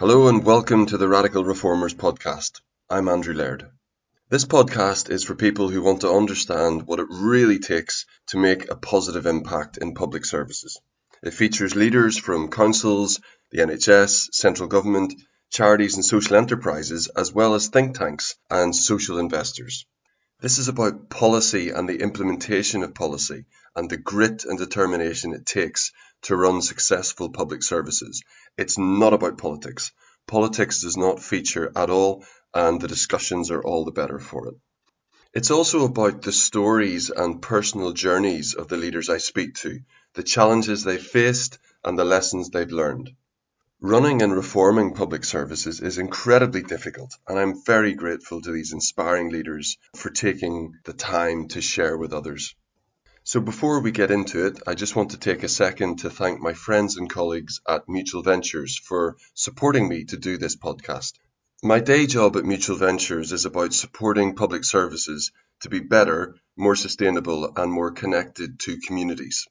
Hello and welcome to the Radical Reformers podcast. I'm Andrew Laird. This podcast is for people who want to understand what it really takes to make a positive impact in public services. It features leaders from councils, the NHS, central government, charities and social enterprises, as well as think tanks and social investors. This is about policy and the implementation of policy and the grit and determination it takes to run successful public services. It's not about politics. Politics does not feature at all, and the discussions are all the better for it. It's also about the stories and personal journeys of the leaders I speak to, the challenges they faced, and the lessons they've learned. Running and reforming public services is incredibly difficult, and I'm very grateful to these inspiring leaders for taking the time to share with others. So, before we get into it, I just want to take a second to thank my friends and colleagues at Mutual Ventures for supporting me to do this podcast. My day job at Mutual Ventures is about supporting public services to be better, more sustainable, and more connected to communities.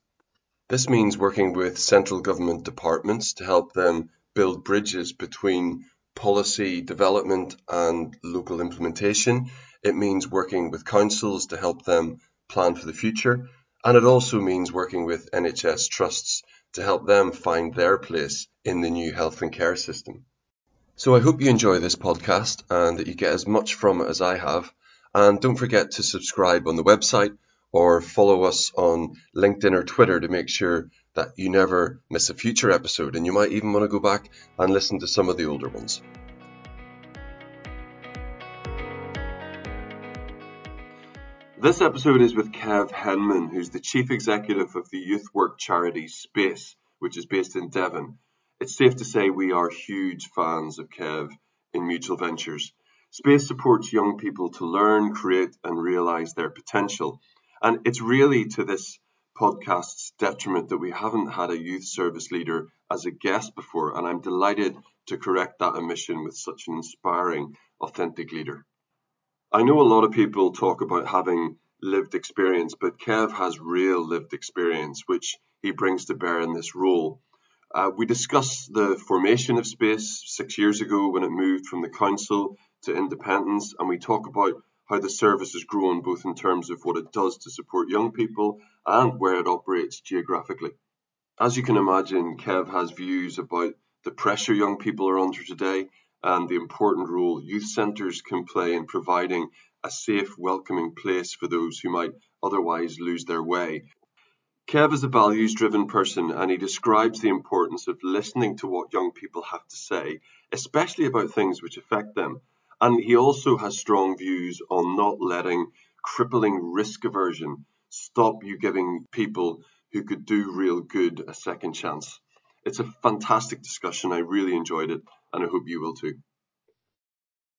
This means working with central government departments to help them build bridges between policy development and local implementation. It means working with councils to help them plan for the future. And it also means working with NHS trusts to help them find their place in the new health and care system. So I hope you enjoy this podcast and that you get as much from it as I have. And don't forget to subscribe on the website or follow us on LinkedIn or Twitter to make sure that you never miss a future episode. And you might even want to go back and listen to some of the older ones. This episode is with Kev Henman, who's the chief executive of the youth work charity Space, which is based in Devon. It's safe to say we are huge fans of Kev in Mutual Ventures. Space supports young people to learn, create, and realize their potential. And it's really to this podcast's detriment that we haven't had a youth service leader as a guest before, and I'm delighted to correct that omission with such an inspiring, authentic leader. I know a lot of people talk about having lived experience, but Kev has real lived experience, which he brings to bear in this role. Uh, we discuss the formation of Space six years ago when it moved from the council to independence, and we talk about how the service has grown both in terms of what it does to support young people and where it operates geographically. As you can imagine, Kev has views about the pressure young people are under today and the important role youth centres can play in providing a safe, welcoming place for those who might otherwise lose their way. Kev is a values driven person and he describes the importance of listening to what young people have to say, especially about things which affect them, and he also has strong views on not letting crippling risk aversion stop you giving people who could do real good a second chance. It's a fantastic discussion. I really enjoyed it, and I hope you will too.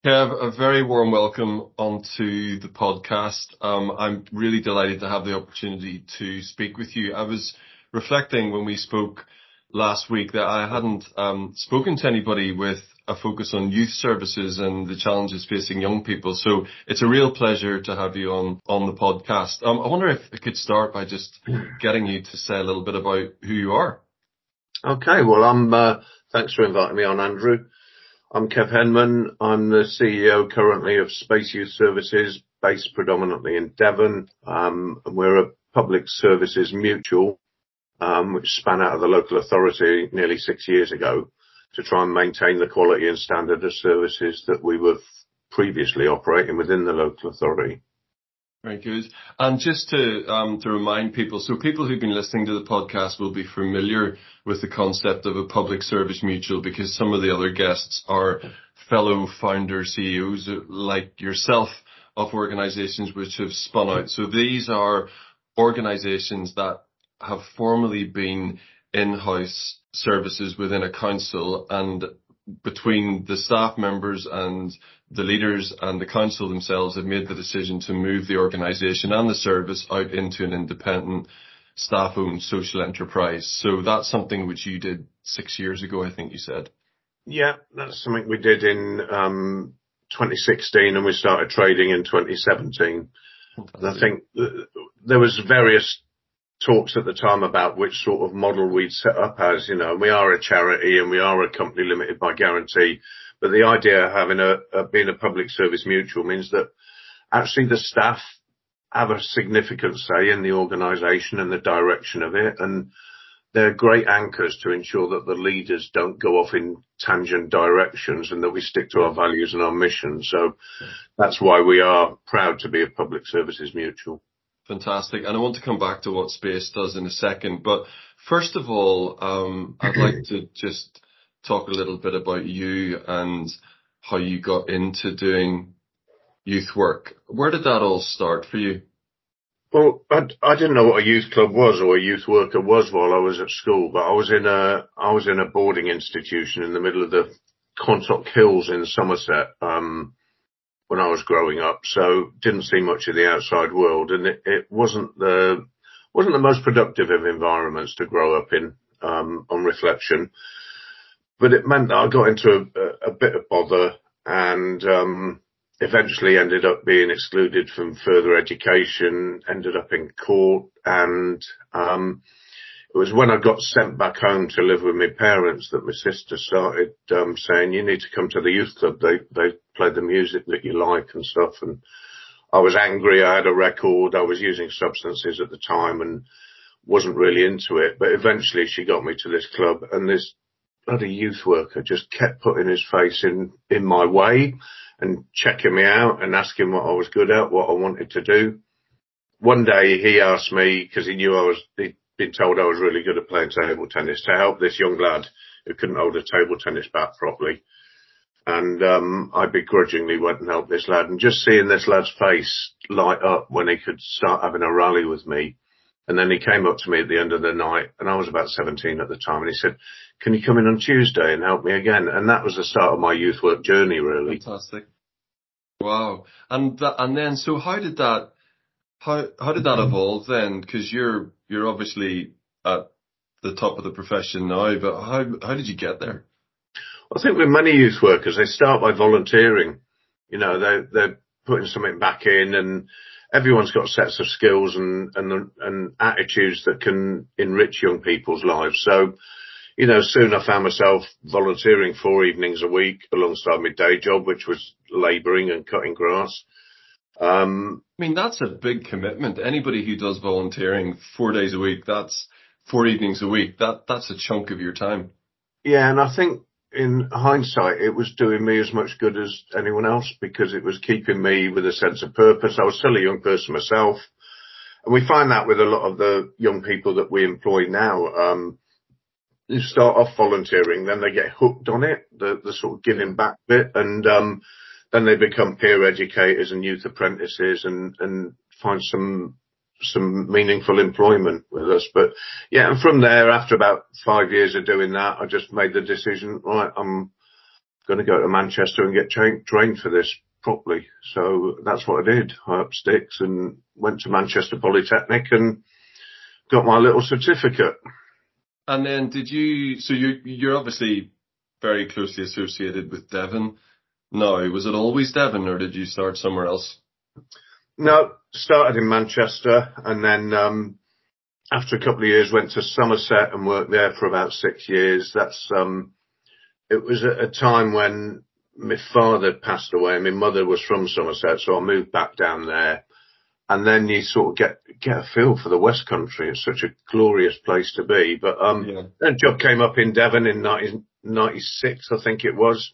Kev, a very warm welcome onto the podcast. Um, I'm really delighted to have the opportunity to speak with you. I was reflecting when we spoke last week that I hadn't um, spoken to anybody with a focus on youth services and the challenges facing young people. So it's a real pleasure to have you on, on the podcast. Um, I wonder if I could start by just getting you to say a little bit about who you are. Okay. Well, I'm, uh, thanks for inviting me on, Andrew. I'm Kev Henman. I'm the CEO currently of Space Youth Services based predominantly in Devon. Um, we're a public services mutual, um, which span out of the local authority nearly six years ago to try and maintain the quality and standard of services that we were previously operating within the local authority. Very good. And just to um, to remind people, so people who've been listening to the podcast will be familiar with the concept of a public service mutual because some of the other guests are fellow founder CEOs like yourself of organizations which have spun out. So these are organizations that have formerly been in-house services within a council and between the staff members and the leaders and the council themselves have made the decision to move the organisation and the service out into an independent staff-owned social enterprise. So that's something which you did six years ago, I think you said. Yeah, that's something we did in um, 2016 and we started trading in 2017. And I think there was various talks at the time about which sort of model we'd set up as, you know, we are a charity and we are a company limited by guarantee. But the idea of having a, a being a public service mutual means that actually the staff have a significant say in the organisation and the direction of it, and they're great anchors to ensure that the leaders don't go off in tangent directions and that we stick to our values and our mission. So that's why we are proud to be a public services mutual. Fantastic. And I want to come back to what Space does in a second. But first of all, um, I'd like to just talk a little bit about you and how you got into doing youth work. Where did that all start for you? Well, I, I didn't know what a youth club was or a youth worker was while I was at school, but I was in a I was in a boarding institution in the middle of the Quantock Hills in Somerset um, when I was growing up, so didn't see much of the outside world, and it, it wasn't the wasn't the most productive of environments to grow up in um, on reflection. But it meant that I got into a, a bit of bother and um, eventually ended up being excluded from further education, ended up in court, and um, it was when I got sent back home to live with my parents that my sister started um, saying, "You need to come to the youth club. They they play the music that you like and stuff." And I was angry. I had a record. I was using substances at the time and wasn't really into it. But eventually, she got me to this club, and this bloody youth worker just kept putting his face in in my way and checking me out and asking what I was good at, what I wanted to do. One day he asked me, because he knew I was, he'd been told I was really good at playing table tennis, to help this young lad who couldn't hold a table tennis bat properly. And um, I begrudgingly went and helped this lad. And just seeing this lad's face light up when he could start having a rally with me. And then he came up to me at the end of the night, and I was about 17 at the time, and he said, can you come in on Tuesday and help me again? And that was the start of my youth work journey, really. Fantastic. Wow. And that, and then, so how did that, how, how did that mm-hmm. evolve then? Cause you're, you're obviously at the top of the profession now, but how, how did you get there? I think with many youth workers, they start by volunteering. You know, they, they're putting something back in and everyone's got sets of skills and, and, and attitudes that can enrich young people's lives. So, you know, soon I found myself volunteering four evenings a week alongside my day job, which was labouring and cutting grass. Um, I mean, that's a big commitment. Anybody who does volunteering four days a week, that's four evenings a week. That that's a chunk of your time. Yeah, and I think in hindsight, it was doing me as much good as anyone else because it was keeping me with a sense of purpose. I was still a young person myself. And we find that with a lot of the young people that we employ now. Um, you start off volunteering, then they get hooked on it, the, the sort of giving back bit, and um, then they become peer educators and youth apprentices and, and find some some meaningful employment with us. But yeah, and from there, after about five years of doing that, I just made the decision, right, I'm going to go to Manchester and get trained trained for this properly. So that's what I did. I up sticks and went to Manchester Polytechnic and got my little certificate. And then did you, so you, you're obviously very closely associated with Devon now. Was it always Devon or did you start somewhere else? No, started in Manchester and then, um, after a couple of years went to Somerset and worked there for about six years. That's, um, it was at a time when my father passed away. And my mother was from Somerset, so I moved back down there and then you sort of get get a feel for the West Country. It's such a glorious place to be. But um, yeah. a job came up in Devon in 1996, I think it was,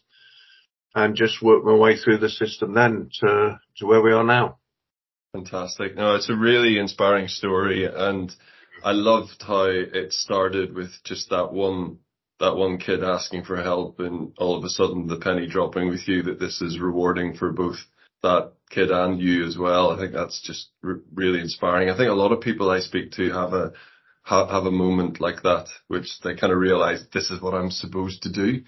and just worked my way through the system then to to where we are now. Fantastic. No, it's a really inspiring story, and I loved how it started with just that one that one kid asking for help, and all of a sudden the penny dropping with you that this is rewarding for both that kid and you as well. I think that's just really inspiring. I think a lot of people I speak to have a have, have a moment like that, which they kind of realize this is what I'm supposed to do.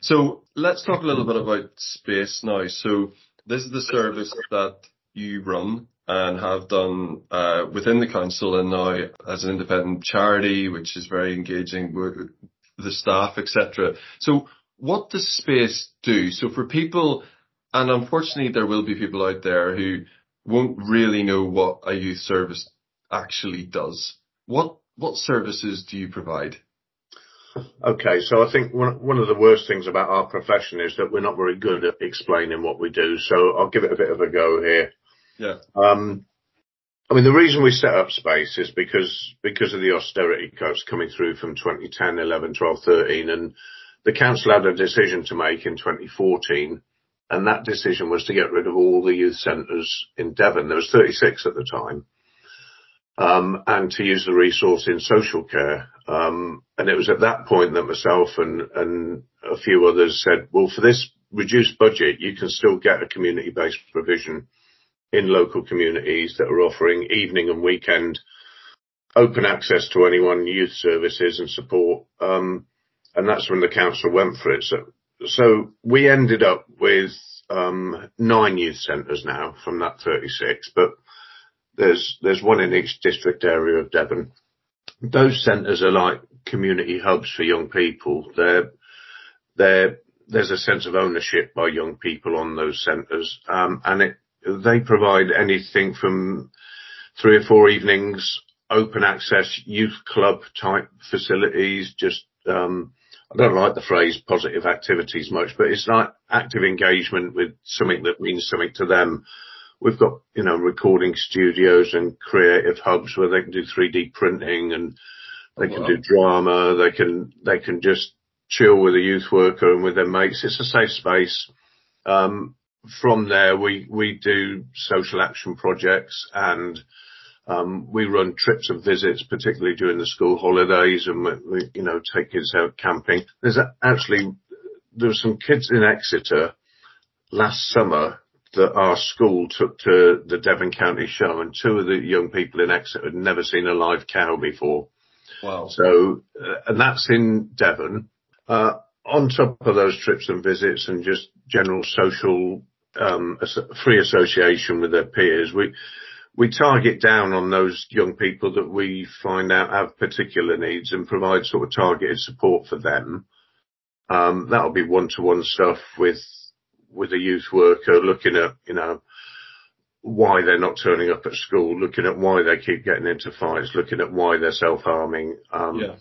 So let's talk a little bit about space now. So this is the service that you run and have done uh, within the council and now as an independent charity, which is very engaging with the staff, etc. So what does space do? So for people and unfortunately, there will be people out there who won't really know what a youth service actually does. what what services do you provide? Okay, so I think one one of the worst things about our profession is that we're not very good at explaining what we do. So I'll give it a bit of a go here. Yeah. Um, I mean, the reason we set up Space is because because of the austerity cuts coming through from 2010, 11, 12, 13, and the council had a decision to make in 2014, and that decision was to get rid of all the youth centres in Devon. There was 36 at the time, and to use the resource in social care. Um, and it was at that point that myself and, and a few others said, well, for this reduced budget, you can still get a community-based provision in local communities that are offering evening and weekend open access to anyone, youth services and support. Um, and that's when the council went for it. So, so we ended up with um, nine youth centres now from that 36, but there's there's one in each district area of Devon. Those centres are like community hubs for young people. There's a sense of ownership by young people on those centres, um, and it they provide anything from three or four evenings, open access youth club type facilities, just, um, I don't like the phrase positive activities much, but it's like active engagement with something that means something to them. We've got, you know, recording studios and creative hubs where they can do 3D printing and they oh, can wow. do drama. They can, they can just chill with a youth worker and with their mates. It's a safe space. Um, from there, we we do social action projects and um, we run trips and visits, particularly during the school holidays, and we, you know take kids out camping. There's actually there were some kids in Exeter last summer that our school took to the Devon County Show, and two of the young people in Exeter had never seen a live cow before. Wow! So, uh, and that's in Devon. Uh, on top of those trips and visits and just general social um, free association with their peers, we we target down on those young people that we find out have particular needs and provide sort of targeted support for them. Um, that'll be one-to-one stuff with with a youth worker, looking at you know why they're not turning up at school, looking at why they keep getting into fights, looking at why they're self-harming. Um, yeah.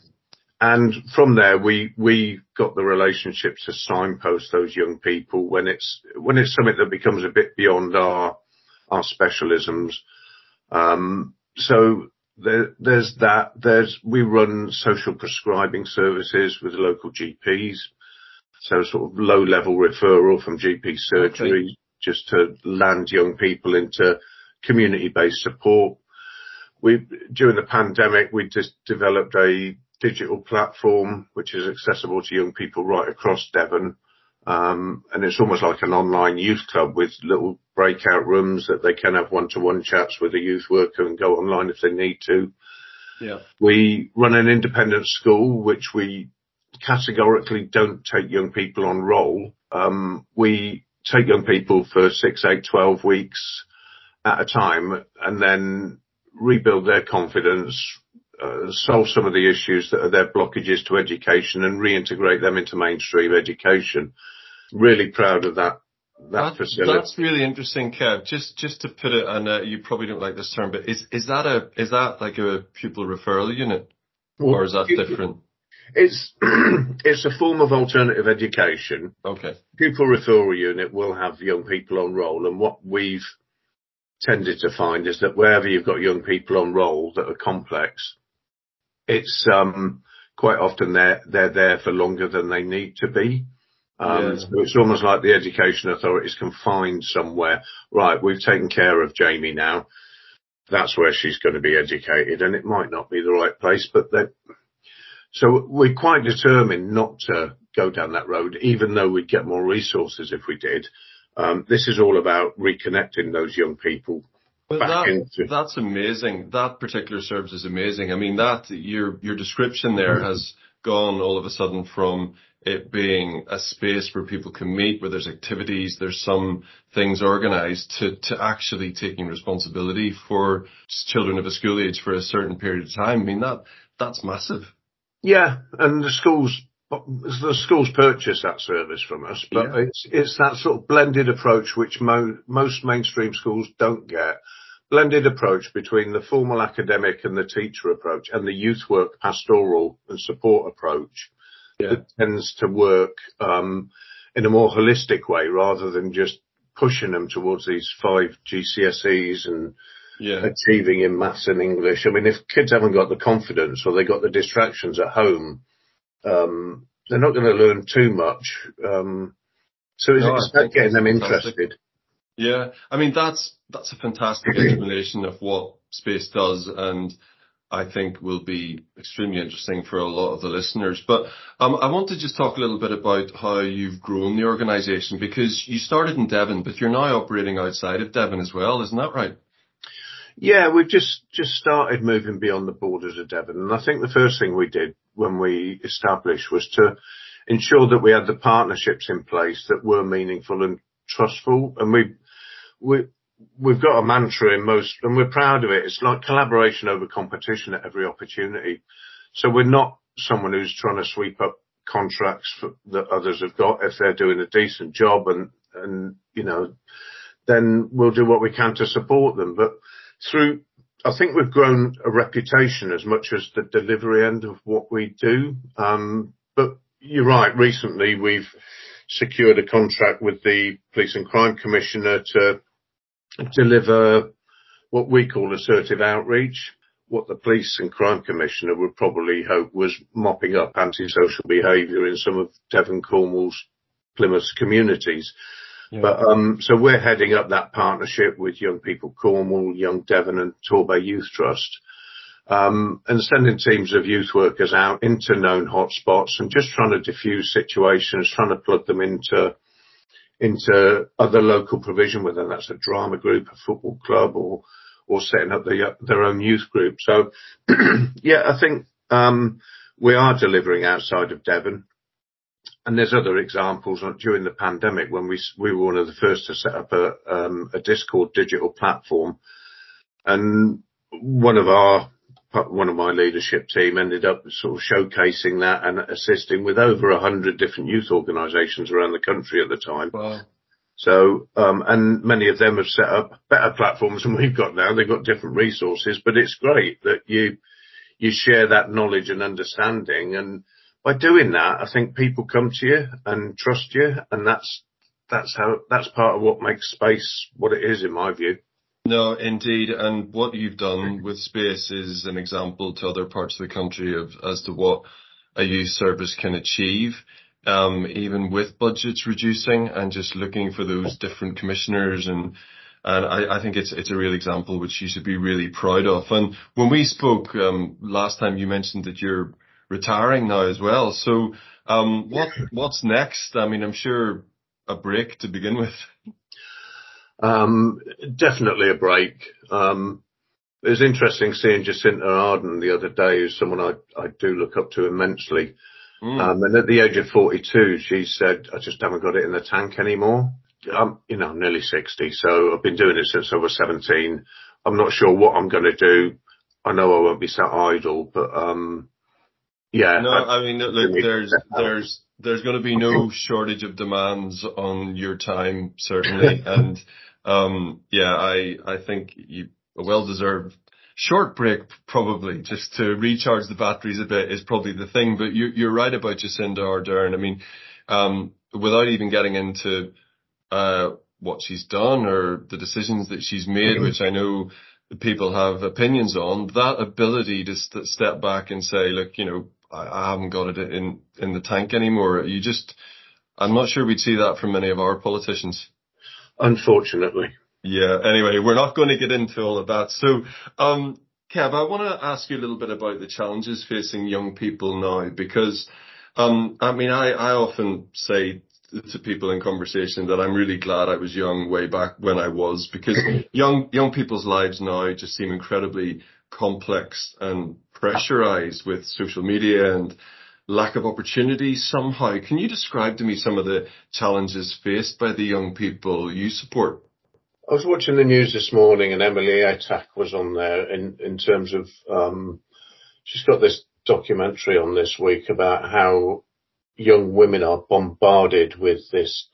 And from there, we, we got the relationship to signpost those young people when it's, when it's something that becomes a bit beyond our, our specialisms. Um, so there, there's that. There's, we run social prescribing services with local GPs. So sort of low level referral from GP surgery okay. just to land young people into community based support. We, during the pandemic, we just developed a digital platform which is accessible to young people right across Devon. Um, and it's almost like an online youth club with little breakout rooms that they can have one-to-one chats with a youth worker and go online if they need to. Yeah. We run an independent school, which we categorically don't take young people on roll. Um, we take young people for six, eight, 12 weeks at a time and then rebuild their confidence, uh, solve some of the issues that are their blockages to education and reintegrate them into mainstream education. Really proud of that. That, that facility. That's really interesting, Kev. Just just to put it, and uh, you probably don't like this term, but is is that a is that like a pupil referral unit, well, or is that different? It's it's a form of alternative education. Okay. Pupil referral unit will have young people on roll, and what we've tended to find is that wherever you've got young people on roll that are complex, it's um, quite often they're they're there for longer than they need to be. Um, yeah. So it's almost like the education authorities can find somewhere. Right, we've taken care of Jamie now. That's where she's going to be educated, and it might not be the right place, but they. So we're quite determined not to go down that road, even though we'd get more resources if we did. Um, this is all about reconnecting those young people that, into... that's amazing. That particular service is amazing. I mean, that your your description there mm-hmm. has gone all of a sudden from it being a space where people can meet, where there's activities, there's some things organised to to actually taking responsibility for children of a school age for a certain period of time. I mean, that that's massive. Yeah, and the schools the schools purchase that service from us, but yeah. it's it's that sort of blended approach which mo- most mainstream schools don't get. blended approach between the formal academic and the teacher approach and the youth work pastoral and support approach yeah. that tends to work um, in a more holistic way rather than just pushing them towards these five GCSEs and yeah. achieving in maths and English. I mean, if kids haven't got the confidence or they got the distractions at home, um, they're not going to learn too much. Um, so it's, no, it's about getting them fantastic. interested. Yeah, I mean that's that's a fantastic explanation of what space does, and I think will be extremely interesting for a lot of the listeners. But um, I want to just talk a little bit about how you've grown the organisation because you started in Devon, but you're now operating outside of Devon as well, isn't that right? Yeah, we've just just started moving beyond the borders of Devon, and I think the first thing we did when we established was to ensure that we had the partnerships in place that were meaningful and trustful, and we we we've got a mantra in most, and we're proud of it. It's like collaboration over competition at every opportunity. So we're not someone who's trying to sweep up contracts for, that others have got if they're doing a decent job and, and, you know, then we'll do what we can to support them. But through, I think we've grown a reputation as much as the delivery end of what we do. Um, but you're right. Recently we've secured a contract with the Police and Crime Commissioner to deliver what we call assertive outreach. What the Police and Crime Commissioner would probably hope was mopping up antisocial behaviour in some of Devon Cornwall's Plymouth communities. Yeah. But um, so we're heading up that partnership with Young People Cornwall, Young Devon, and Torbay Youth Trust, um, and sending teams of youth workers out into known hotspots and just trying to diffuse situations, trying to plug them into into other local provision, whether that's a drama group, a football club, or or setting up the, their own youth group. So, yeah, I think um, we are delivering outside of Devon. And there's other examples during the pandemic when we we were one of the first to set up a um, a Discord digital platform, and one of our one of my leadership team ended up sort of showcasing that and assisting with over a hundred different youth organisations around the country at the time. Wow. So, um, and many of them have set up better platforms than we've got now. They've got different resources, but it's great that you, you share that knowledge and understanding. And by doing that, I think people come to you and trust you. And that's, that's how, that's part of what makes space what it is in my view. No, indeed. And what you've done with Space is an example to other parts of the country of as to what a youth service can achieve, um, even with budgets reducing and just looking for those different commissioners and and I, I think it's it's a real example which you should be really proud of. And when we spoke um, last time, you mentioned that you're retiring now as well. So um, what what's next? I mean, I'm sure a break to begin with. Um, definitely a break. Um, it was interesting seeing Jacinda Ardern the other day, who's someone I, I do look up to immensely. Mm. Um, and at the age of 42, she said, I just haven't got it in the tank anymore. I'm, you know, I'm nearly 60, so I've been doing it since I was 17. I'm not sure what I'm going to do. I know I won't be sat idle, but, um, yeah. No, I, mean, look, there's, there's, there's going to be no shortage of demands on your time, certainly. and, um, yeah, I, I think you, a well-deserved short break probably just to recharge the batteries a bit is probably the thing. But you, you're right about Jacinda Ardern. I mean, um, without even getting into, uh, what she's done or the decisions that she's made, mm-hmm. which I know people have opinions on, that ability to st- step back and say, look, you know, I, haven't got it in, in the tank anymore. You just, I'm not sure we'd see that from many of our politicians. Unfortunately. Yeah. Anyway, we're not going to get into all of that. So, um, Kev, I want to ask you a little bit about the challenges facing young people now, because, um, I mean, I, I often say to people in conversation that I'm really glad I was young way back when I was, because young young people's lives now just seem incredibly complex and pressurized with social media and lack of opportunity somehow. Can you describe to me some of the challenges faced by the young people you support? I was watching the news this morning and Emily Atack was on there in, in terms of, um, she's got this documentary on this week about how young women are bombarded with this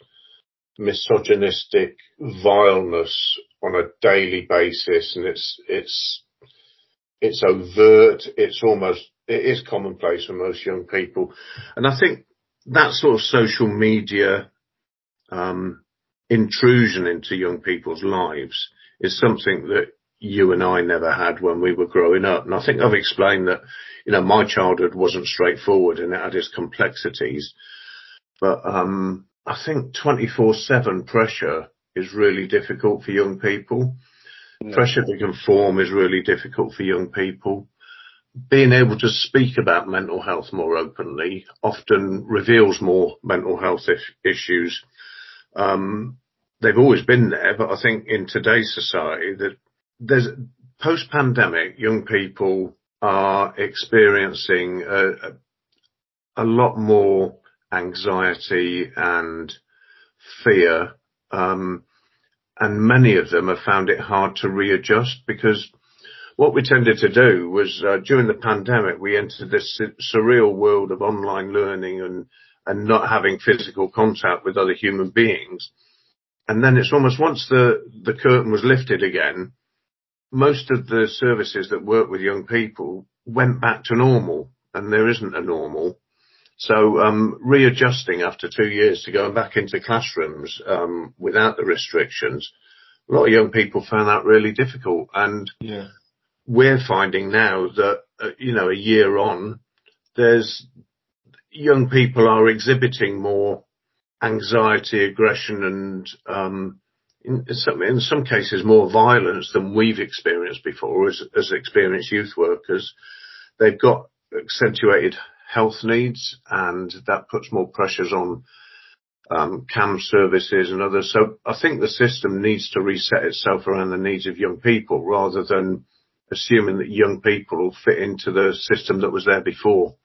misogynistic vileness on a daily basis, and it's it's it's overt. It's almost it is commonplace for most young people, and I think that sort of social media um, intrusion into young people's lives is something that you and I never had when we were growing up. And I think I've explained that, you know, my childhood wasn't straightforward and it had its complexities. But um, I think 24-7 pressure is really difficult for young people. Pressure to conform is really difficult for young people. Being able to speak about mental health more openly often reveals more mental health issues. Um, they've always been there, but I think in today's society that there's post pandemic, young people are experiencing a, a, lot more anxiety and fear. Um, and many of them have found it hard to readjust because what we tended to do was uh, during the pandemic, we entered this surreal world of online learning and, and not having physical contact with other human beings. And then it's almost once the, the curtain was lifted again, most of the services that work with young people went back to normal and there isn't a normal. So um, readjusting after two years to going back into classrooms um, without the restrictions, a lot of young people found that really difficult. And yeah. we're finding now that uh, you know a year on, there's young people are exhibiting more anxiety, aggression, and um, in some, in some cases more violence than we've experienced before as, as experienced youth workers. They've got accentuated health needs and that puts more pressures on um, CAMHS services and others. So I think the system needs to reset itself around the needs of young people rather than assuming that young people will fit into the system that was there before.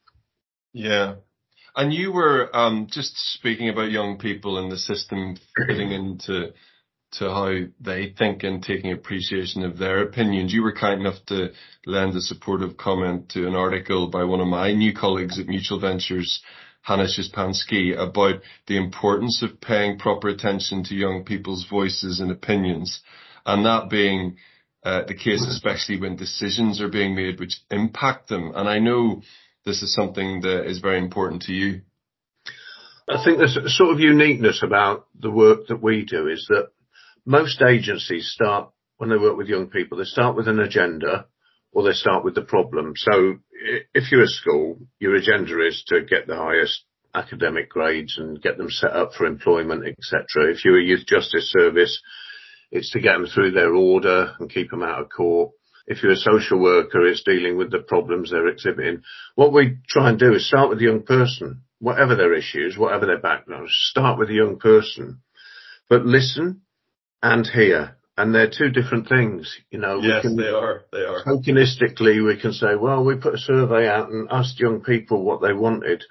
Yeah. And you were um, just speaking about young people and the system fitting into to how they think and taking appreciation of their opinions. You were kind enough to lend a supportive comment to an article by one of my new colleagues at Mutual Ventures, Hannes Szczepanski, about the importance of paying proper attention to young people's voices and opinions. And that being uh, the case, especially when decisions are being made which impact them. And I know this is something that is very important to you. I think there's a sort of uniqueness about the work that we do is that most agencies start when they work with young people, they start with an agenda or they start with the problem. So if you're a school, your agenda is to get the highest academic grades and get them set up for employment, etc. If you're a youth justice service, it's to get them through their order and keep them out of court. If you're a social worker, it's dealing with the problems they're exhibiting. What we try and do is start with the young person, whatever their issues, whatever their background, start with the young person, but listen and here. And they're two different things, you know. Yes, can, they are. They are. Tokenistically, we can say, well, we put a survey out and asked young people what they wanted.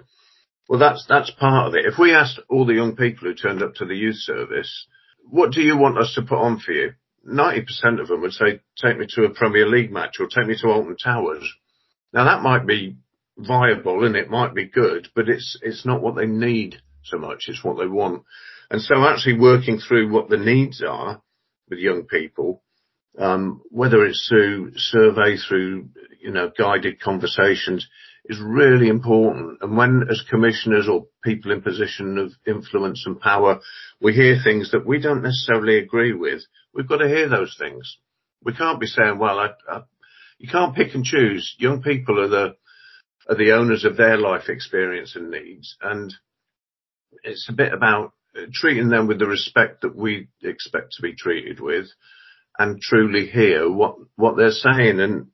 Well, that's, that's part of it. If we asked all the young people who turned up to the youth service, what do you want us to put on for you? 90% of them would say, take me to a Premier League match or take me to Alton Towers. Now that might be viable and it might be good, but it's, it's not what they need so much. It's what they want. And so actually working through what the needs are with young people, um, whether it's through survey, through, you know, guided conversations is really important. And when as commissioners or people in position of influence and power, we hear things that we don't necessarily agree with, we've got to hear those things. We can't be saying, well, I, I, you can't pick and choose. Young people are the, are the owners of their life experience and needs. And it's a bit about treating them with the respect that we expect to be treated with and truly hear what, what they're saying. And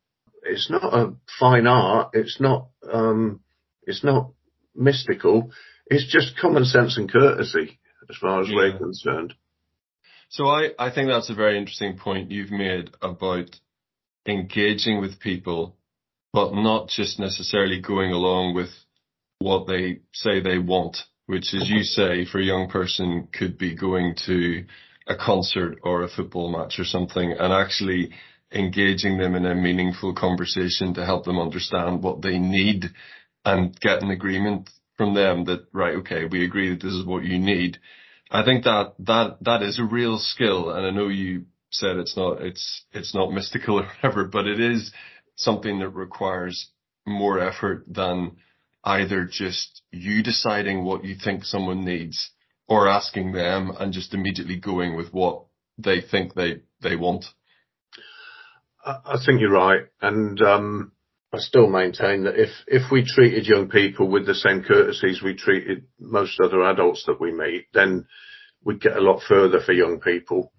it's not a fine art. It's not, um, it's not mystical. It's just common sense and courtesy as far as yeah. we're concerned. So I, I think that's a very interesting point you've made about engaging with people, but not just necessarily going along with what they say they want which as you say, for a young person could be going to a concert or a football match or something and actually engaging them in a meaningful conversation to help them understand what they need and get an agreement from them that, right, okay, we agree that this is what you need. I think that, that, that is a real skill. And I know you said, it's not it's it's not mystical or whatever, but it is something that requires more effort than either just you deciding what you think someone needs or asking them and just immediately going with what they think they they want. I think you're right, and um, I still maintain that if if we treated young people with the same courtesies we treated most other adults that we meet, then we'd get a lot further for young people.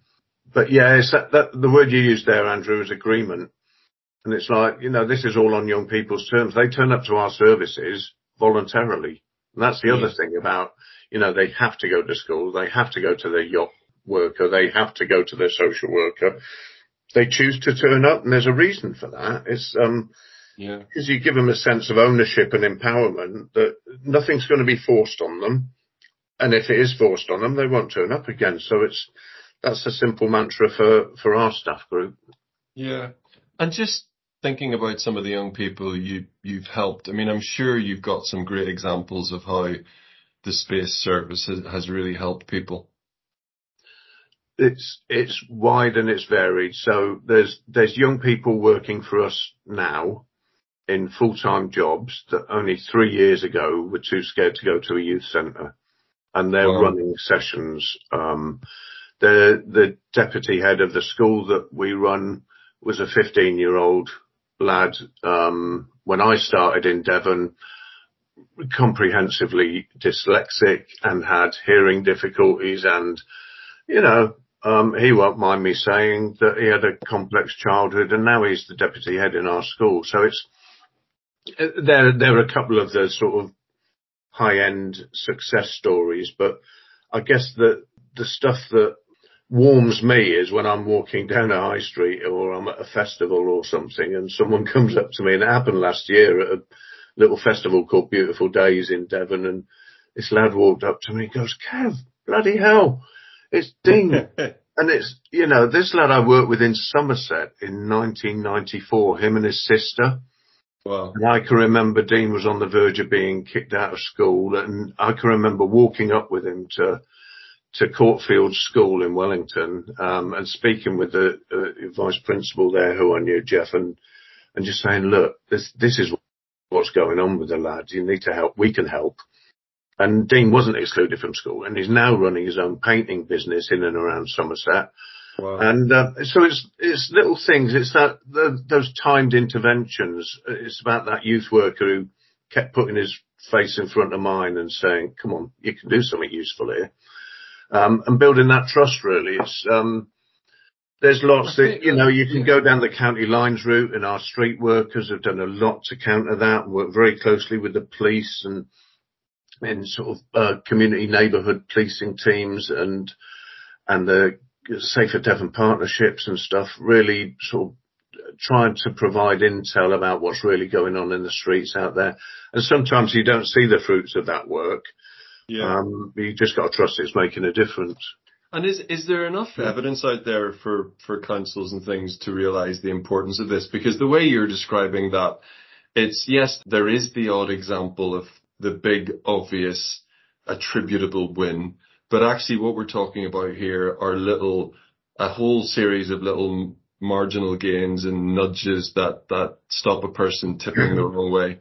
But yeah, that, that the word you used there, Andrew, is agreement. And it's like, you know, this is all on young people's terms. They turn up to our services voluntarily. And that's the other thing about, you know, they have to go to school. They have to go to their YOT worker. They have to go to their social worker. They choose to turn up and there's a reason for that. It's, um, Yeah. because you give them a sense of ownership and empowerment that nothing's going to be forced on them. And if it is forced on them, they won't turn up again. So it's, that's a simple mantra for, for our staff group. Yeah. And just thinking about some of the young people you, you've helped, I mean, I'm sure you've got some great examples of how the space service has, has really helped people. It's, it's wide and it's varied. So there's, there's young people working for us now in full-time jobs that only three years ago were too scared to go to a youth centre and they're Wow. running sessions. Um, the, the deputy head of the school that we run was a 15 year old lad. Um, when I started in Devon, comprehensively dyslexic and had hearing difficulties and, you know, um, he won't mind me saying that he had a complex childhood and now he's the deputy head in our school. So it's, there, there are a couple of the sort of high end success stories, but I guess that the stuff that warms me is when I'm walking down a high street or I'm at a festival or something and someone comes up to me and it happened last year at a little festival called Beautiful Days in Devon and this lad walked up to me and goes, Kev, bloody hell, it's Dean. and it's, you know, this lad I worked with in Somerset in 1994, him and his sister. Wow. And I can remember Dean was on the verge of being kicked out of school and I can remember walking up with him to, to Courtfield School in Wellington, um, and speaking with the uh, vice principal there who I knew, Jeff, and, and just saying, look, this, this is what's going on with the lads. You need to help. We can help. And Dean wasn't excluded from school and he's now running his own painting business in and around Somerset. Wow. And uh, so it's it's little things. It's that the, those timed interventions. It's about that youth worker who kept putting his face in front of mine and saying, "Come on, you can do something useful here," um, and building that trust. Really, it's um, there's lots that you know. You can go down the county lines route, and our street workers have done a lot to counter that. Work very closely with the police and in sort of uh, community neighbourhood policing teams and and the Safer Devon partnerships and stuff, really sort of trying to provide intel about what's really going on in the streets out there. And sometimes you don't see the fruits of that work. Yeah. Um, you just got to trust it's making a difference. And is is there enough evidence out there for for councils and things to realise the importance of this? Because the way you're describing that, it's yes, there is the odd example of the big obvious attributable win, but actually what we're talking about here are little, a whole series of little marginal gains and nudges that that stop a person tipping the wrong way.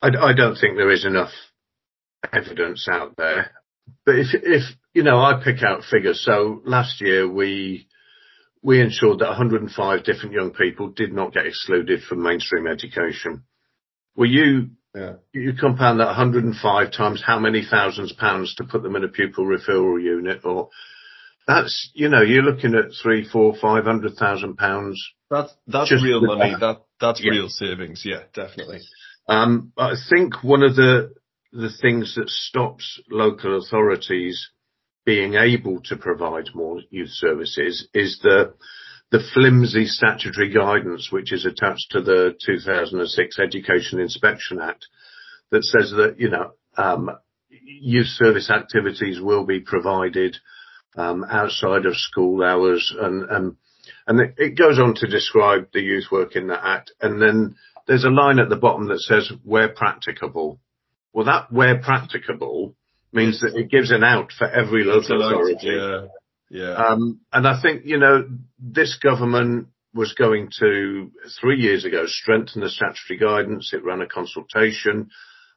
I, I don't think there is enough evidence out there. But if, if, you know, I pick out figures. So last year we, we ensured that 105 different young people did not get excluded from mainstream education. Well, you, Yeah. you compound that 105 times how many thousands pounds to put them in a pupil referral unit or that's, you know, you're looking at three, four, five hundred thousand pounds That's that's real money. That that's Yeah. real savings. Yeah, definitely. Um, I think one of the the things that stops local authorities being able to provide more youth services is the the flimsy statutory guidance which is attached to the 2006 Education Inspection Act that says that you know um, youth service activities will be provided um, outside of school hours and and and it, goes on to describe the youth work in that act and then there's a line at the bottom that says where practicable. Well, that where practicable means that it gives an out for every local authority. yeah. Yeah. Um, and I think, you know, this government was going to, three years ago, strengthen the statutory guidance. It ran a consultation.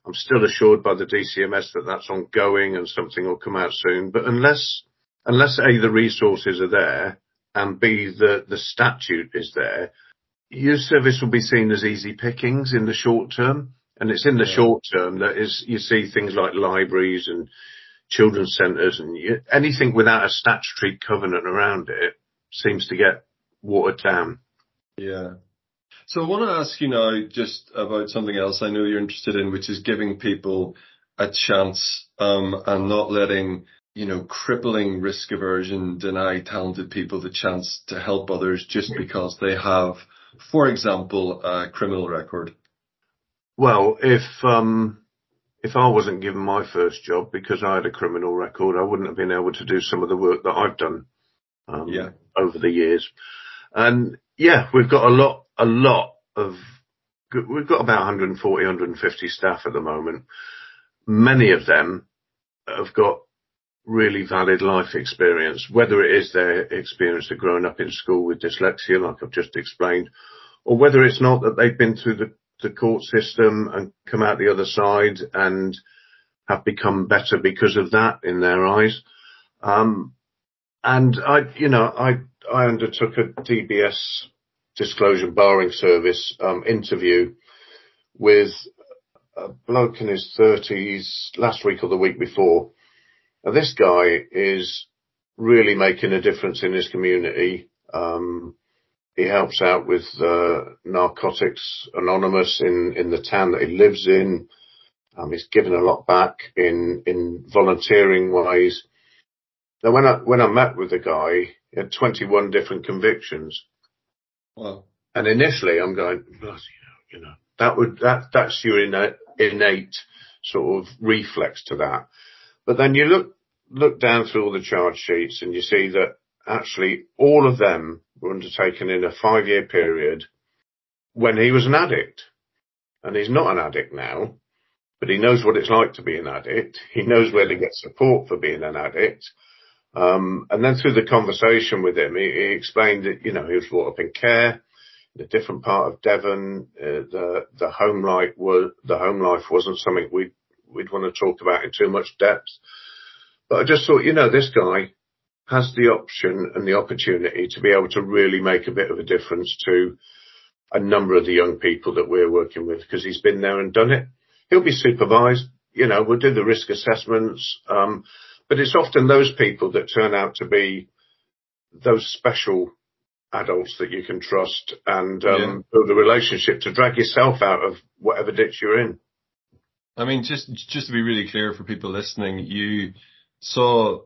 I'm still assured by the DCMS that that's ongoing and something will come out soon. But unless, unless A, the resources are there and B, the, the statute is there, youth service will be seen as easy pickings in the short term. And it's in the short term that is, you see things like libraries and children's centres and you, anything without a statutory covenant around it seems to get watered down. Yeah. So I want to ask you now just about something else I know you're interested in, which is giving people a chance, um, and not letting, you know, crippling risk aversion deny talented people the chance to help others just because they have, for example, a criminal record. Well, if um, if I wasn't given my first job because I had a criminal record, I wouldn't have been able to do some of the work that I've done um, Yeah. over the years. And yeah, we've got a lot, a lot of, we've got about 140, 150 staff at the moment. Many of them have got really valid life experience, whether it is their experience of growing up in school with dyslexia, like I've just explained, or whether it's not that they've been through the, the court system and come out the other side and have become better because of that in their eyes. Um, and I, you know, I, I undertook a DBS disclosure barring service, um, interview with a bloke in his thirties last week or the week before. Now this guy is really making a difference in his community. Um, he helps out with uh, Narcotics Anonymous in, in the town that he lives in. Um, he's given a lot back in in volunteering ways. Now, when I when I met with the guy, he had 21 different convictions, Wow. and initially I'm going, "Bloody hell," you know, that would that that's your innate, innate sort of reflex to that. But then you look look down through all the charge sheets and you see that actually all of them were undertaken in a five year period when he was an addict. And he's not an addict now, but he knows what it's like to be an addict. He knows where to get support for being an addict. Um, and then through the conversation with him, he, he explained that, you know, he was brought up in care in a different part of Devon. Uh, the, the home life was, the home life wasn't something we'd, we'd want to talk about in too much depth. But I just thought, you know, this guy has the option and the opportunity to be able to really make a bit of a difference to a number of the young people that we're working with because he's been there and done it. He'll be supervised, you know, we'll do the risk assessments. Um, but it's often those people that turn out to be those special adults that you can trust and um, Yeah. build a relationship to drag yourself out of whatever ditch you're in. I mean, just just to be really clear for people listening, you saw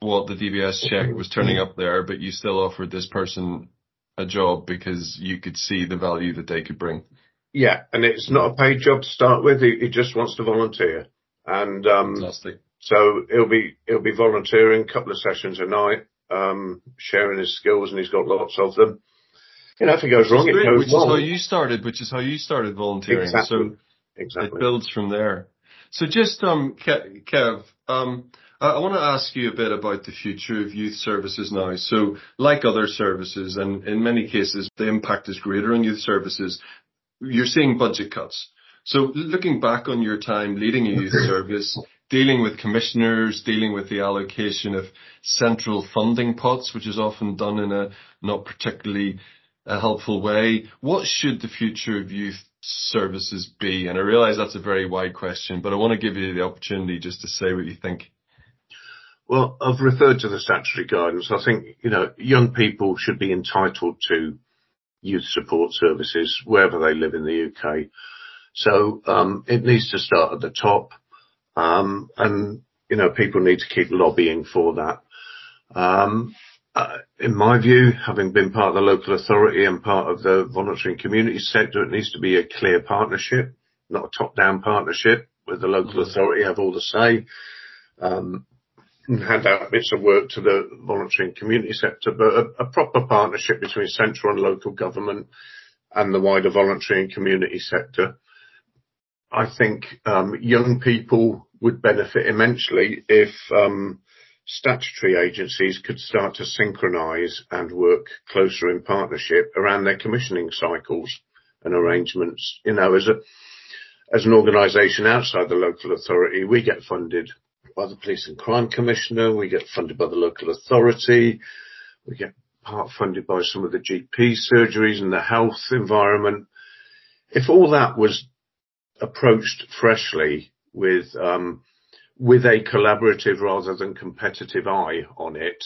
what the DBS check was turning up there, but you still offered this person a job because you could see the value that they could bring. Yeah, and it's not a paid job to start with. He, he just wants to volunteer, and um, Fantastic. so he'll be he'll be volunteering a couple of sessions a night, um, sharing his skills, and he's got lots of them. You know, if it goes wrong, Which it goes which is wrong. how you started, which is how you started volunteering. Exactly. So it builds from there. So just, um, Kev, um, I, want to ask you a bit about the future of youth services now. So like other services, and in many cases, the impact is greater on youth services. You're seeing budget cuts. So looking back on your time leading a youth service, dealing with commissioners, dealing with the allocation of central funding pots, which is often done in a not particularly a helpful way. What should the future of youth services be? And I realize that's a very wide question, but I want to give you the opportunity just to say what you think. Well, I've referred to the statutory guidance. I think you know young people should be entitled to youth support services wherever they live in the UK. So um, it needs to start at the top, um, and you know people need to keep lobbying for that. Um, uh, in my view, having been part of the local authority and part of the voluntary and community sector, it needs to be a clear partnership, not a top-down partnership, where the local Mhm. authority have all the say. Um, hand out bits of work to the voluntary and community sector, but a, proper partnership between central and local government and the wider voluntary and community sector. I think um, young people would benefit immensely if um, statutory agencies could start to synchronise and work closer in partnership around their commissioning cycles and arrangements. You know, as a as an organisation outside the local authority, we get funded by the Police and Crime Commissioner, we get funded by the local authority, we get part funded by some of the GP surgeries and the health environment. If all that was approached freshly with um, with a collaborative rather than competitive eye on it,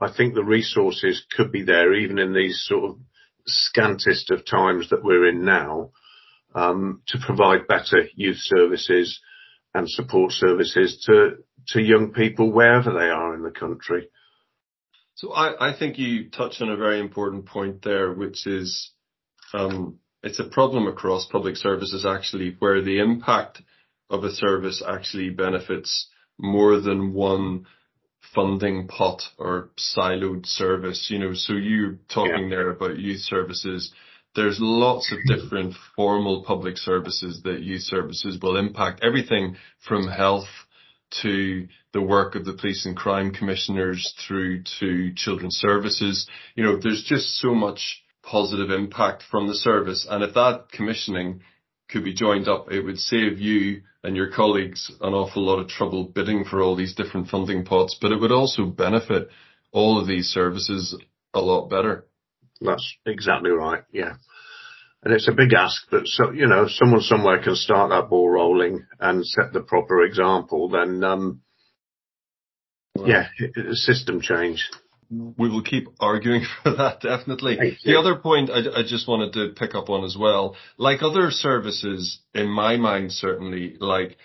I think the resources could be there even in these sort of scantest of times that we're in now um, to provide better youth services and support services to to young people wherever they are in the country. So I, I think you touched on a very important point there, which is um, it's a problem across public services actually, where the impact of a service actually benefits more than one funding pot or siloed service. You know, so you're talking yeah. there about youth services. There's lots of different formal public services that youth services will impact. Everything from health to the work of the police and crime commissioners through to children's services. You know, there's just so much positive impact from the service. And if that commissioning could be joined up, it would save you and your colleagues an awful lot of trouble bidding for all these different funding pots, but it would also benefit all of these services a lot better. That's exactly right. Yeah. And it's a big ask, but so, you know, if someone somewhere can start that ball rolling and set the proper example, then, um, yeah, system change we will keep arguing for that, definitely. The other point I, I, just wanted to pick up on as well, like other services, in my mind, certainly, like,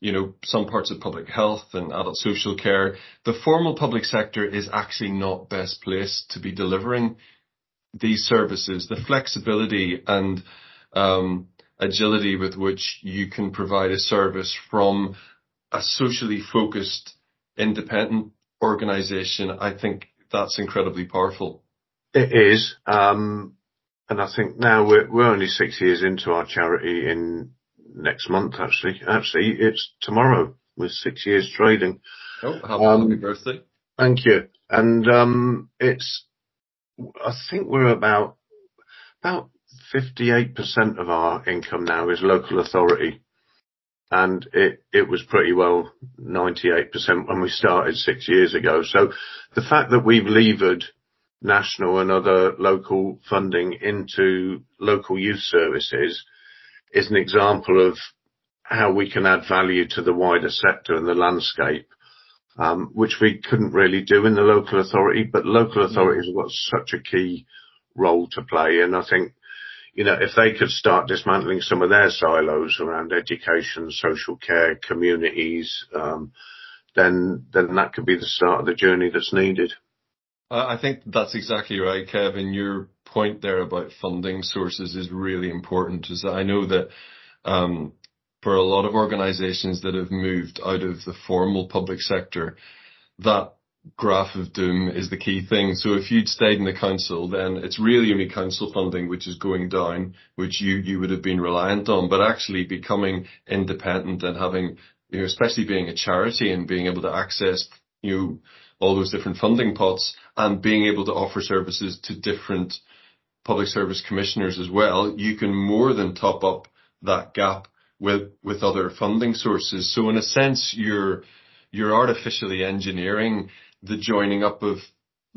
you know, some parts of public health and adult social care, the formal public sector is actually not best placed to be delivering these services. The flexibility and um, agility with which you can provide a service from a socially focused, independent organization, I think that's incredibly powerful. It is. Um, and I think now we're, we're only six years into our charity in next month, actually. Actually, it's tomorrow with six years trading. Oh, happy, um, happy birthday. Thank you. And, um, it's, I think we're about, about 58% of our income now is local authority and it, it was pretty well 98% when we started six years ago. So the fact that we've levered national and other local funding into local youth services is an example of how we can add value to the wider sector and the landscape, um, which we couldn't really do in the local authority, but local authorities have got such a key role to play. And I think you know, if they could start dismantling some of their silos around education, social care, communities, um, then then that could be the start of the journey that's needed. I think that's exactly right, Kevin. Your point there about funding sources is really important. Is that I know that um, for a lot of organisations that have moved out of the formal public sector, that graph of doom is the key thing. So if you'd stayed in the council, then it's really only council funding which is going down, which you, you would have been reliant on, but actually becoming independent and having, you know, especially being a charity and being able to access, you know, all those different funding pots and being able to offer services to different public service commissioners as well, you can more than top up that gap with, with other funding sources. So in a sense, you're, you're artificially engineering the joining up of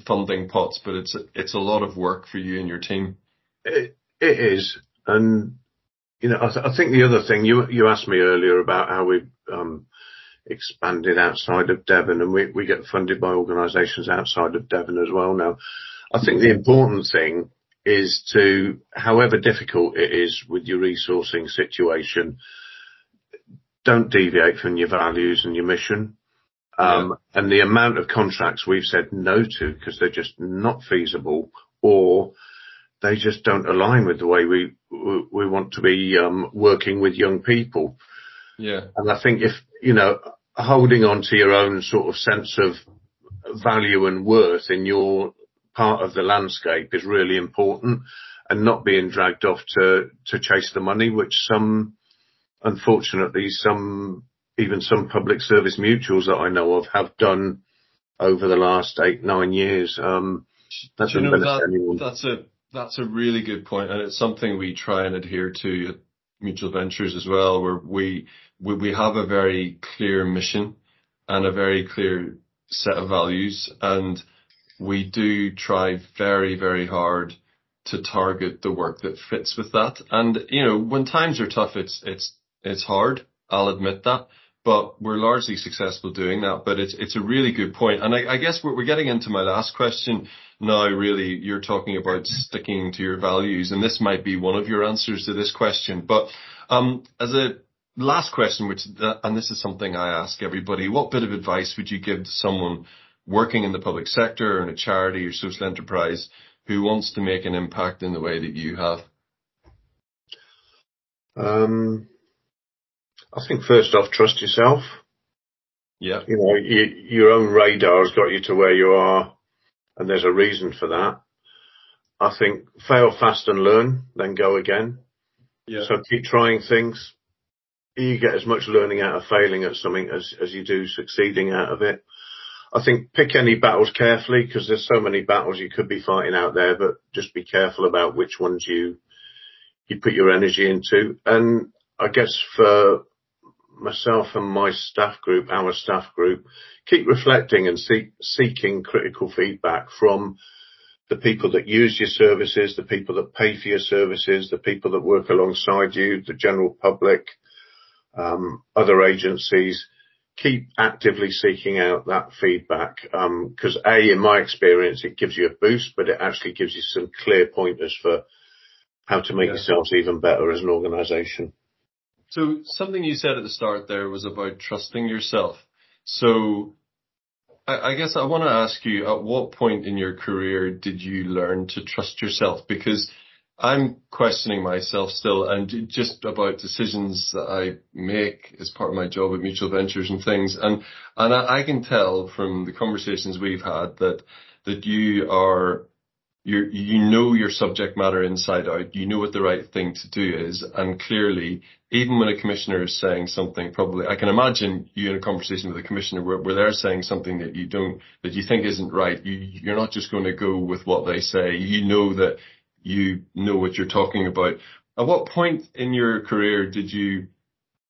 funding pots, but it's it's a lot of work for you and your team. It, is, and you know, I, th- I, think the other thing you you asked me earlier about how we um, expanded outside of Devon, and we we get funded by organisations outside of Devon as well now. I think the important thing is to, however difficult it is with your resourcing situation, don't deviate from your values and your mission. Um, yeah. and the amount of contracts we've said no to because they're just not feasible or they just don't align with the way we, we want to be, um, working with young people. Yeah. And I think if, you know, holding on to your own sort of sense of value and worth in your part of the landscape is really important and not being dragged off to, to chase the money, which some, unfortunately, some even some public service mutuals that I know of have done over the last eight, nine years. Um, that's you know, that, That's a, that's a really good point, and it's something we try and adhere to at Mutual Ventures as well, where we, we, we have a very clear mission and a very clear set of values, and we do try very, very hard to target the work that fits with that. And, you know, when times are tough, it's, it's, it's hard. I'll admit that, but we're largely successful doing that. But it's, it's a really good point. And I, I guess we're, we're getting into my last question now, really. You're talking about sticking to your values, and this might be one of your answers to this question. But, um, as a last question, which, uh, and this is something I ask everybody, what bit of advice would you give to someone working in the public sector or in a charity or social enterprise who wants to make an impact in the way that you have? Um, I think first off, trust yourself. Yeah. You know, you, your own radar has got you to where you are, and there's a reason for that. I think fail fast and learn, then go again. Yeah. So keep trying things. You get as much learning out of failing at something as, as you do succeeding out of it. I think pick any battles carefully because there's so many battles you could be fighting out there, but just be careful about which ones you you put your energy into. And I guess for myself and my staff group, our staff group, keep reflecting and seek, seeking critical feedback from the people that use your services, the people that pay for your services, the people that work alongside you, the general public, um, other agencies keep actively seeking out that feedback because um, a in my experience it gives you a boost but it actually gives you some clear pointers for how to make yeah. yourselves even better as an organization. So something you said at the start there was about trusting yourself. So I, I guess i want to ask you at what point in your career did you learn to trust yourself? Because I'm questioning myself still and just about decisions that I make as part of my job at Mutual Ventures and things. And, and I, I can tell from the conversations we've had that, that you are, you you know your subject matter inside out. You know what the right thing to do is. And clearly, even when a commissioner is saying something, probably I can imagine you in a conversation with a commissioner where, where they're saying something that you don't, that you think isn't right. You, you're not just going to go with what they say. You know that you know what you're talking about. At what point in your career did you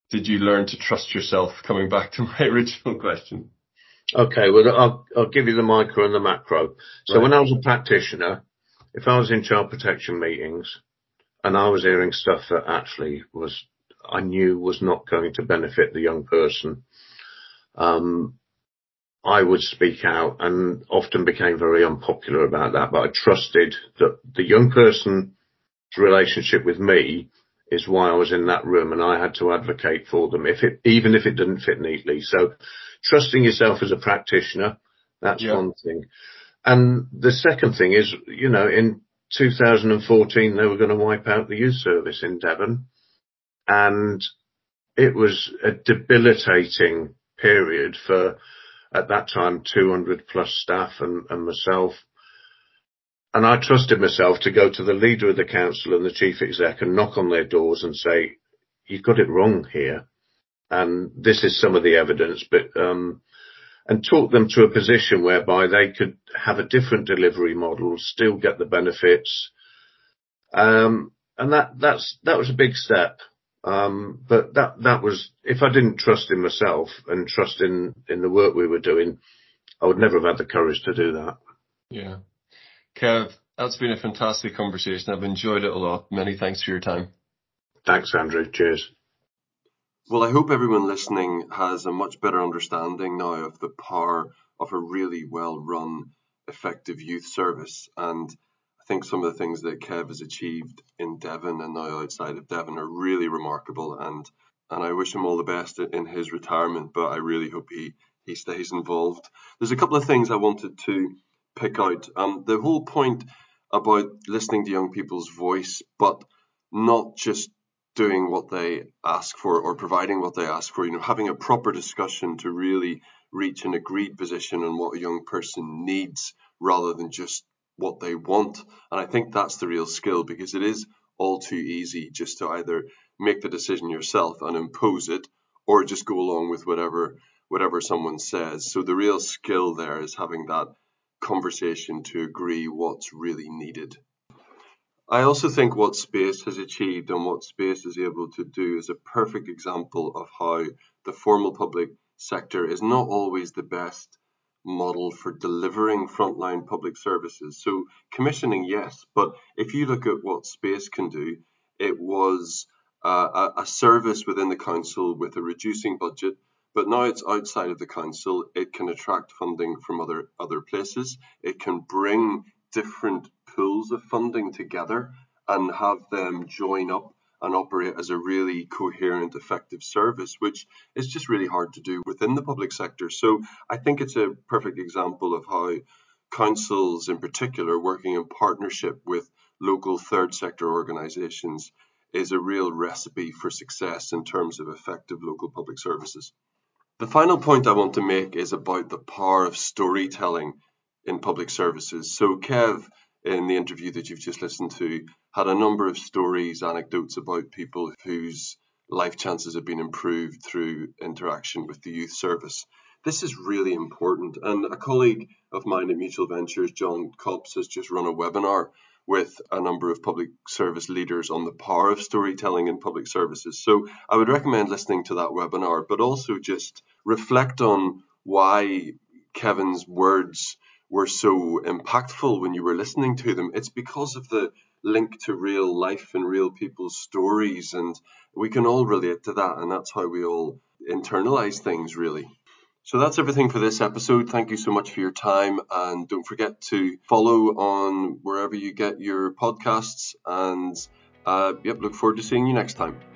did you learn to trust yourself? Coming back to my original question. Okay, well, I'll, I'll give you the micro and the macro. So right. when I was a practitioner, if I was in child protection meetings and I was hearing stuff that actually was, I knew was not going to benefit the young person, um, I would speak out and often became very unpopular about that, but I trusted that the young person's relationship with me is why I was in that room and I had to advocate for them if it, even if it didn't fit neatly. So trusting yourself as a practitioner, that's yeah. one thing. And the second thing is, you know, in 2014, they were going to wipe out the youth service in Devon and it was a debilitating period for at that time 200 plus staff and, and myself. And I trusted myself to go to the leader of the council and the chief exec and knock on their doors and say, you've got it wrong here. And this is some of the evidence, but, um, and talk them to a position whereby they could have a different delivery model, still get the benefits. Um, and that, that's, that was a big step. Um, but that, that was, if I didn't trust in myself and trust in, in the work we were doing, I would never have had the courage to do that. Yeah. Kev, that's been a fantastic conversation. I've enjoyed it a lot. Many thanks for your time. Thanks, Andrew. Cheers. Well, I hope everyone listening has a much better understanding now of the power of a really well run, effective youth service and I think some of the things that Kev has achieved in Devon and now outside of Devon are really remarkable, and and I wish him all the best in his retirement. But I really hope he he stays involved. There's a couple of things I wanted to pick out. Um, the whole point about listening to young people's voice, but not just doing what they ask for or providing what they ask for. You know, having a proper discussion to really reach an agreed position on what a young person needs, rather than just what they want. And I think that's the real skill because it is all too easy just to either make the decision yourself and impose it or just go along with whatever whatever someone says. So the real skill there is having that conversation to agree what's really needed. I also think what space has achieved and what space is able to do is a perfect example of how the formal public sector is not always the best model for delivering frontline public services. So commissioning, yes, but if you look at what space can do, it was uh, a, a service within the council with a reducing budget, but now it's outside of the council. It can attract funding from other other places. It can bring different pools of funding together and have them join up and operate as a really coherent, effective service, which is just really hard to do within the public sector. So I think it's a perfect example of how councils, in particular, working in partnership with local third sector organisations, is a real recipe for success in terms of effective local public services. The final point I want to make is about the power of storytelling in public services. So, Kev, in the interview that you've just listened to, had a number of stories, anecdotes about people whose life chances have been improved through interaction with the youth service. This is really important. And a colleague of mine at Mutual Ventures, John Copps, has just run a webinar with a number of public service leaders on the power of storytelling in public services. So I would recommend listening to that webinar, but also just reflect on why Kevin's words were so impactful when you were listening to them. It's because of the link to real life and real people's stories, and we can all relate to that, and that's how we all internalize things, really. So that's everything for this episode. Thank you so much for your time. And don't forget to follow on wherever you get your podcasts. And uh, yep, look forward to seeing you next time.